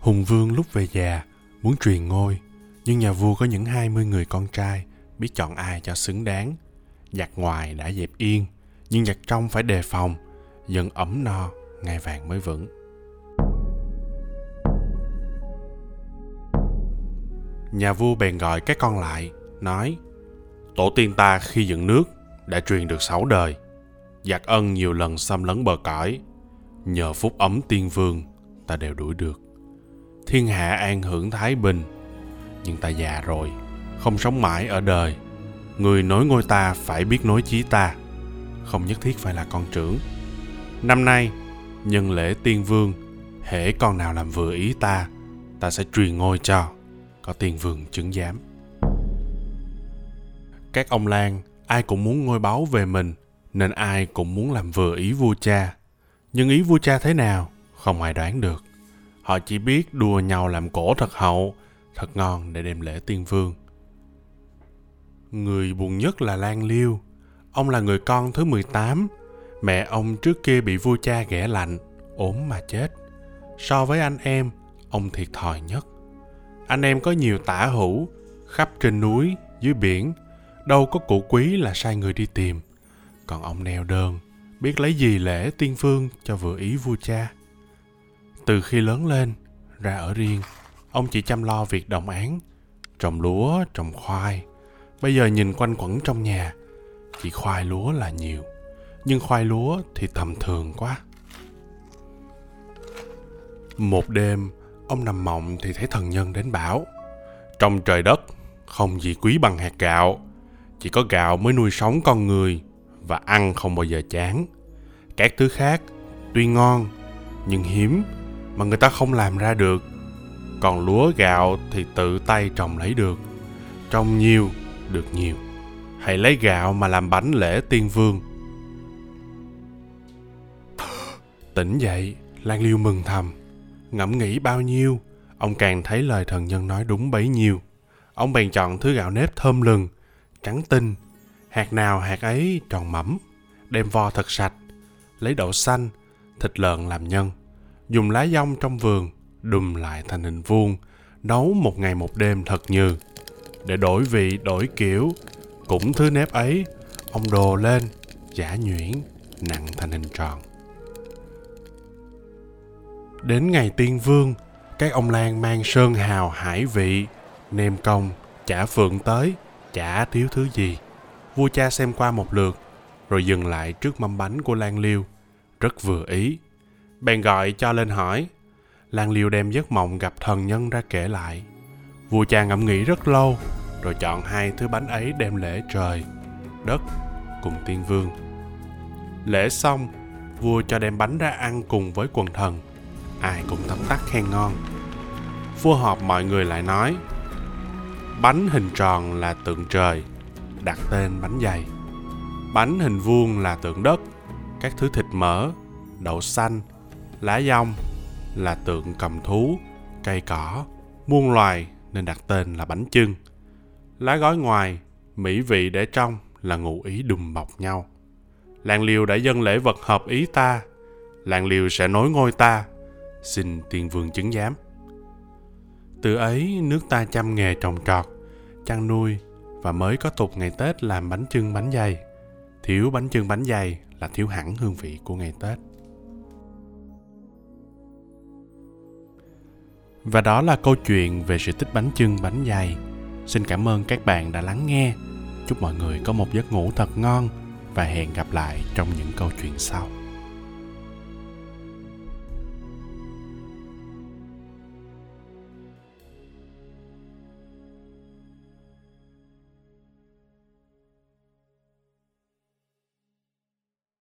Hùng vương lúc về già muốn truyền ngôi, nhưng nhà vua có những hai mươi người con trai, biết chọn ai cho xứng đáng. Giặc ngoài đã dẹp yên, nhưng giặc trong phải đề phòng, dân ấm no, ngai vàng mới vững. Nhà vua bèn gọi các con lại, nói Tổ tiên ta khi dựng nước đã truyền được sáu đời. Giặc ân nhiều lần xâm lấn bờ cõi. Nhờ phúc ấm tiên vương, ta đều đuổi được. Thiên hạ an hưởng thái bình. Nhưng ta già rồi, không sống mãi ở đời. Người nối ngôi ta phải biết nối chí ta. Không nhất thiết phải là con trưởng. Năm nay, nhân lễ tiên vương, hễ con nào làm vừa ý ta, ta sẽ truyền ngôi cho có tiên vương chứng giám các ông lan ai cũng muốn ngôi báu về mình nên ai cũng muốn làm vừa ý vua cha nhưng ý vua cha thế nào không ai đoán được họ chỉ biết đùa nhau làm cổ thật hậu, thật ngon để đem lễ tiên vương. Người buồn nhất là lan liêu. Ông là người con thứ 18 mẹ ông trước kia bị vua cha ghẻ lạnh, ốm mà chết. So với anh em, ông thiệt thòi nhất. Anh em có nhiều tả hữu, khắp trên núi, dưới biển. Đâu có cụ quý là sai người đi tìm. Còn ông neo đơn, biết lấy gì lễ tiên phương cho vừa ý vua cha từ khi lớn lên, ra ở riêng, ông chỉ chăm lo việc đồng án trồng lúa, trồng khoai. Bây giờ nhìn quanh quẩn trong nhà, chỉ khoai lúa là nhiều, nhưng khoai lúa thì tầm thường quá. Một đêm, ông nằm mộng thì thấy thần nhân đến bảo, trong trời đất, không gì quý bằng hạt gạo. Chỉ có gạo mới nuôi sống con người và ăn không bao giờ chán. Các thứ khác tuy ngon, nhưng hiếm mà người ta không làm ra được. Còn lúa gạo thì tự tay trồng lấy được. Trồng nhiều, được nhiều. Hãy lấy gạo mà làm bánh lễ tiên vương. Tỉnh dậy, lan liêu mừng thầm. Ngẫm nghĩ bao nhiêu, ông càng thấy lời thần nhân nói đúng bấy nhiêu. Ông bèn chọn thứ gạo nếp thơm lừng, trắng tinh. Hạt nào hạt ấy tròn mẫm, đem vo thật sạch, lấy đậu xanh, thịt lợn làm nhân dùng lá dong trong vườn, đùm lại thành hình vuông, nấu một ngày một đêm thật như để đổi vị, đổi kiểu, cũng thứ nếp ấy, ông đồ lên, giả nhuyễn, nặng thành hình tròn. Đến ngày tiên vương các ông lan mang sơn hào hải vị, nêm công, chả phượng tới, chả thiếu thứ gì. Vua cha xem qua một lượt, rồi dừng lại trước mâm bánh của lan liêu. Rất vừa ý bèn gọi cho lên hỏi. Lan liêu đem giấc mộng gặp thần nhân ra kể lại. Vua cha ngẫm nghĩ rất lâu, rồi chọn hai thứ bánh ấy đem lễ trời, đất cùng tiên vương. Lễ xong, vua cho đem bánh ra ăn cùng với quần thần. Ai cũng tấm tắc khen ngon. Vua họp mọi người lại nói, bánh hình tròn là tượng trời, đặt tên bánh dày. Bánh hình vuông là tượng đất, các thứ thịt mỡ, đậu xanh lá dong là tượng cầm thú, cây cỏ, muôn loài nên đặt tên là bánh chưng. Lá gói ngoài, mỹ vị để trong là ngụ ý đùm bọc nhau. Làng liều đã dâng lễ vật hợp ý ta. Làng liều sẽ nối ngôi ta. Xin tiên vương chứng giám. Từ ấy, nước ta chăm nghề trồng trọt, chăn nuôi và mới có tục ngày tết làm bánh chưng bánh dày. Thiếu bánh chưng bánh dày là thiếu hẳn hương vị của ngày tết. Và đó là câu chuyện về sự tích bánh chưng, bánh dày. Xin cảm ơn các bạn đã lắng nghe. Chúc mọi người có một giấc ngủ thật ngon và hẹn gặp lại trong những câu chuyện sau.